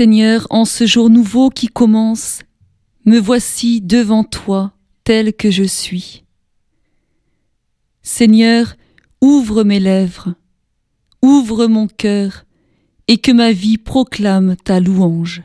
Seigneur, en ce jour nouveau qui commence, me voici devant toi tel que je suis. Seigneur, ouvre mes lèvres, ouvre mon cœur, et que ma vie proclame ta louange.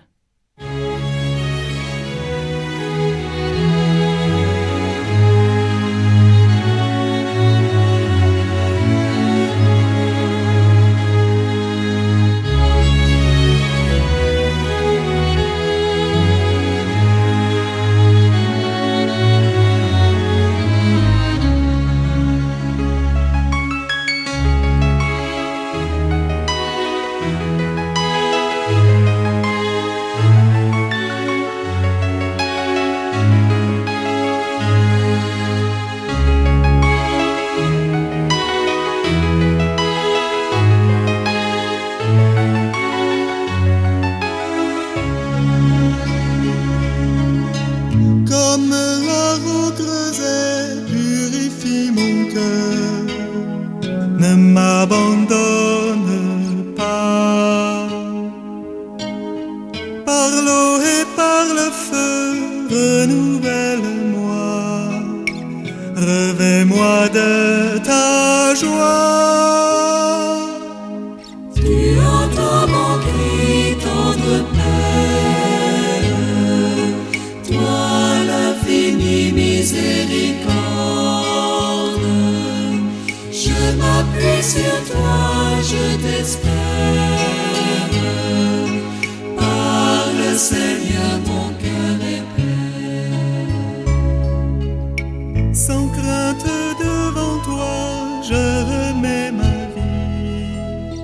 Sans crainte devant toi, je remets ma vie.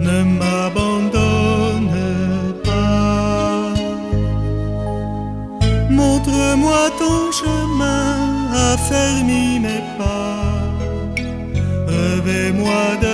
Ne m'abandonne pas. Montre-moi ton chemin, affermis mes pas. Revais-moi de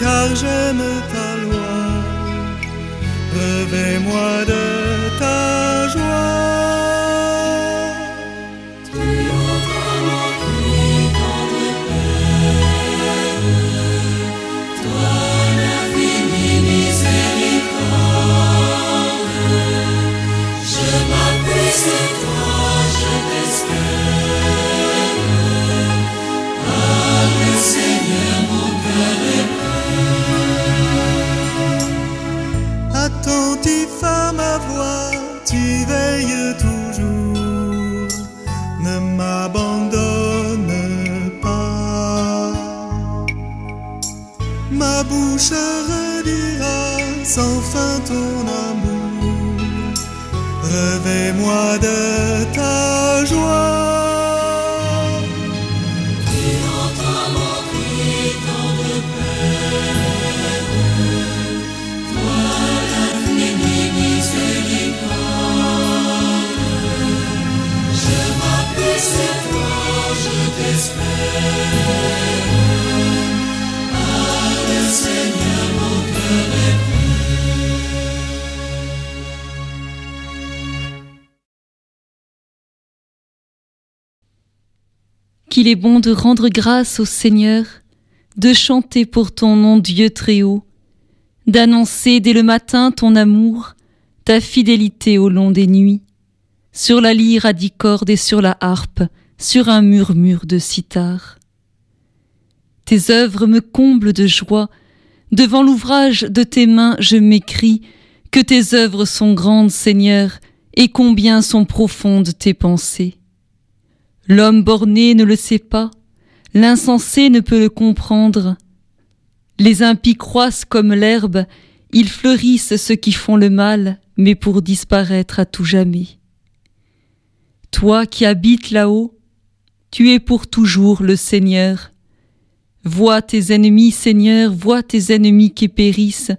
car j'aime ta loi. Levez-moi de sans fin ton amour. Rêvez-moi de ta joie. Tu entends mon cri tant de peine, toi l'infini miséricorde. Je m'appuie sur toi, je t'espère. Ah, le Seigneur, mon cœur qu'il est bon de rendre grâce au Seigneur, de chanter pour ton nom Dieu très haut, d'annoncer dès le matin ton amour, ta fidélité au long des nuits, sur la lyre à dix cordes et sur la harpe, sur un murmure de sitar. Tes œuvres me comblent de joie, devant l'ouvrage de tes mains je m'écris que tes œuvres sont grandes, Seigneur, et combien sont profondes tes pensées. L'homme borné ne le sait pas, l'insensé ne peut le comprendre. Les impies croissent comme l'herbe, ils fleurissent ceux qui font le mal, mais pour disparaître à tout jamais. Toi qui habites là-haut, tu es pour toujours le Seigneur. Vois tes ennemis, Seigneur, vois tes ennemis qui périssent,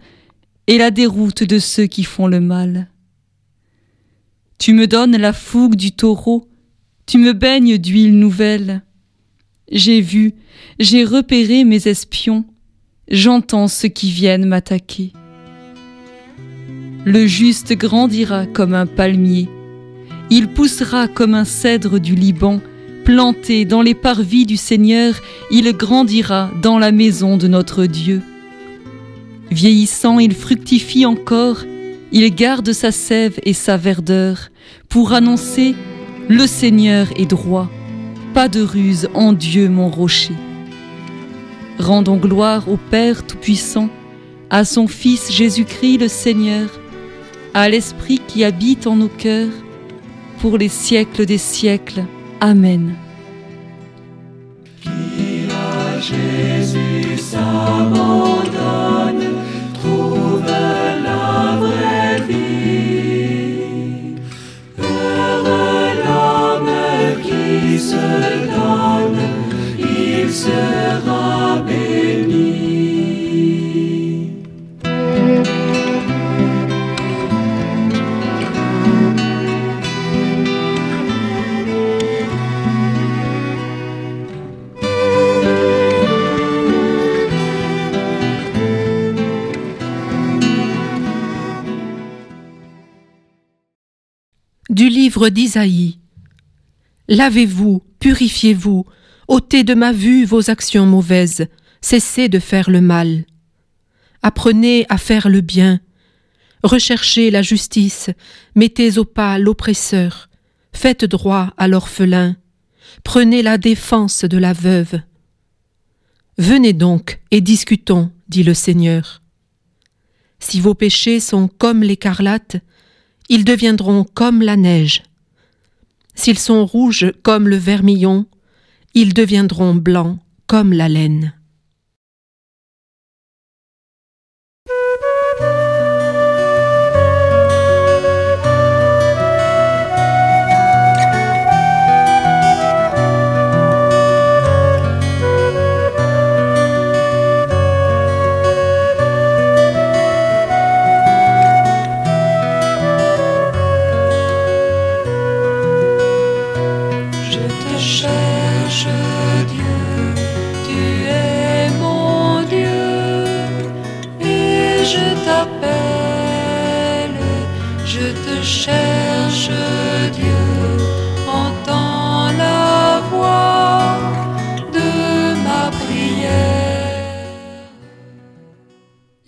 et la déroute de ceux qui font le mal. Tu me donnes la fougue du taureau, tu me baignes d'huile nouvelle. J'ai vu, j'ai repéré mes espions, j'entends ceux qui viennent m'attaquer. Le juste grandira comme un palmier, il poussera comme un cèdre du Liban, planté dans les parvis du Seigneur, il grandira dans la maison de notre Dieu. Vieillissant, il fructifie encore, il garde sa sève et sa verdeur pour annoncer Le Seigneur est droit, pas de ruse en Dieu mon rocher. Rendons gloire au Père Tout-Puissant, à son Fils Jésus-Christ le Seigneur, à l'Esprit qui habite en nos cœurs, pour les siècles des siècles. Amen. Du livre d'Isaïe. Lavez-vous, purifiez-vous, ôtez de ma vue vos actions mauvaises, cessez de faire le mal. Apprenez à faire le bien, recherchez la justice, mettez au pas l'oppresseur, faites droit à l'orphelin, prenez la défense de la veuve. Venez donc et discutons, dit le Seigneur. Si vos péchés sont comme l'écarlate, ils deviendront comme la neige. S'ils sont rouges comme le vermillon, ils deviendront blancs comme la laine.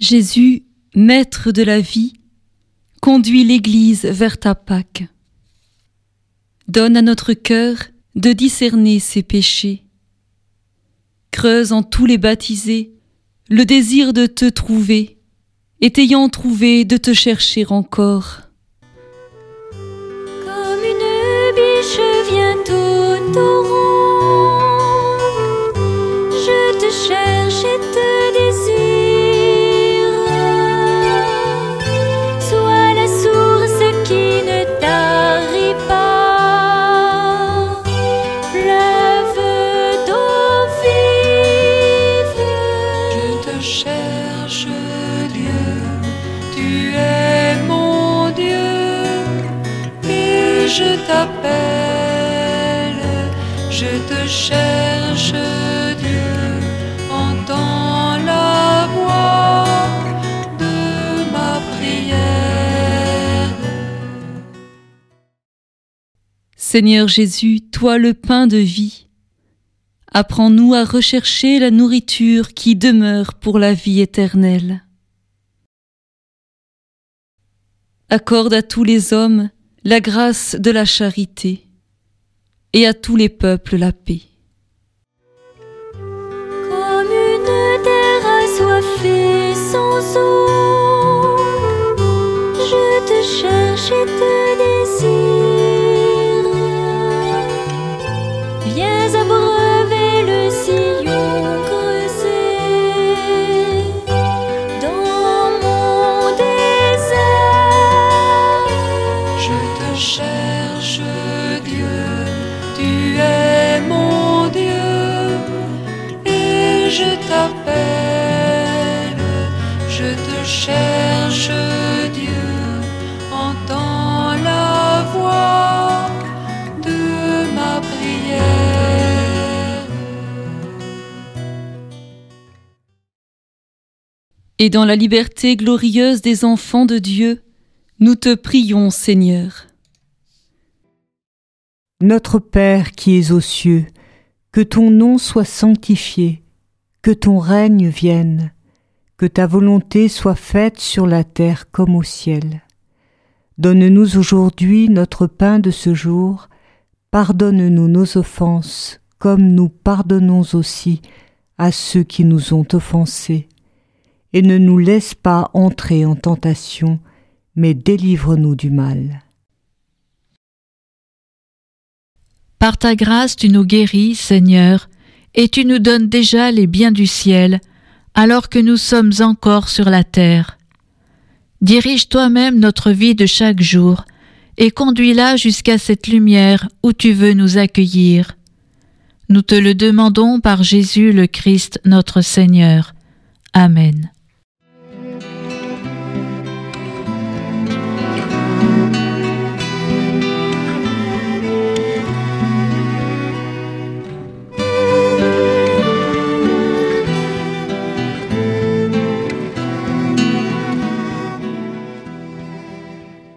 Jésus, Maître de la vie, conduis l'Église vers ta Pâque. Donne à notre cœur de discerner ses péchés. Creuse en tous les baptisés le désir de te trouver, et t'ayant trouvé de te chercher encore. Comme une biche vient au Seigneur Jésus, toi le pain de vie, apprends-nous à rechercher la nourriture qui demeure pour la vie éternelle. Accorde à tous les hommes la grâce de la charité et à tous les peuples la paix. Comme une terre assoiffée sans eau, je te cherche et te désire. Viens abreuver le sillon Et dans la liberté glorieuse des enfants de Dieu, nous te prions, Seigneur. Notre Père qui es aux cieux, que ton nom soit sanctifié, que ton règne vienne, que ta volonté soit faite sur la terre comme au ciel. Donne-nous aujourd'hui notre pain de ce jour, pardonne-nous nos offenses, comme nous pardonnons aussi à ceux qui nous ont offensés, et ne nous laisse pas entrer en tentation, mais délivre-nous du mal. Par ta grâce tu nous guéris, Seigneur, et tu nous donnes déjà les biens du ciel, alors que nous sommes encore sur la terre. Dirige toi-même notre vie de chaque jour, et conduis-la jusqu'à cette lumière où tu veux nous accueillir. Nous te le demandons par Jésus le Christ notre Seigneur. Amen.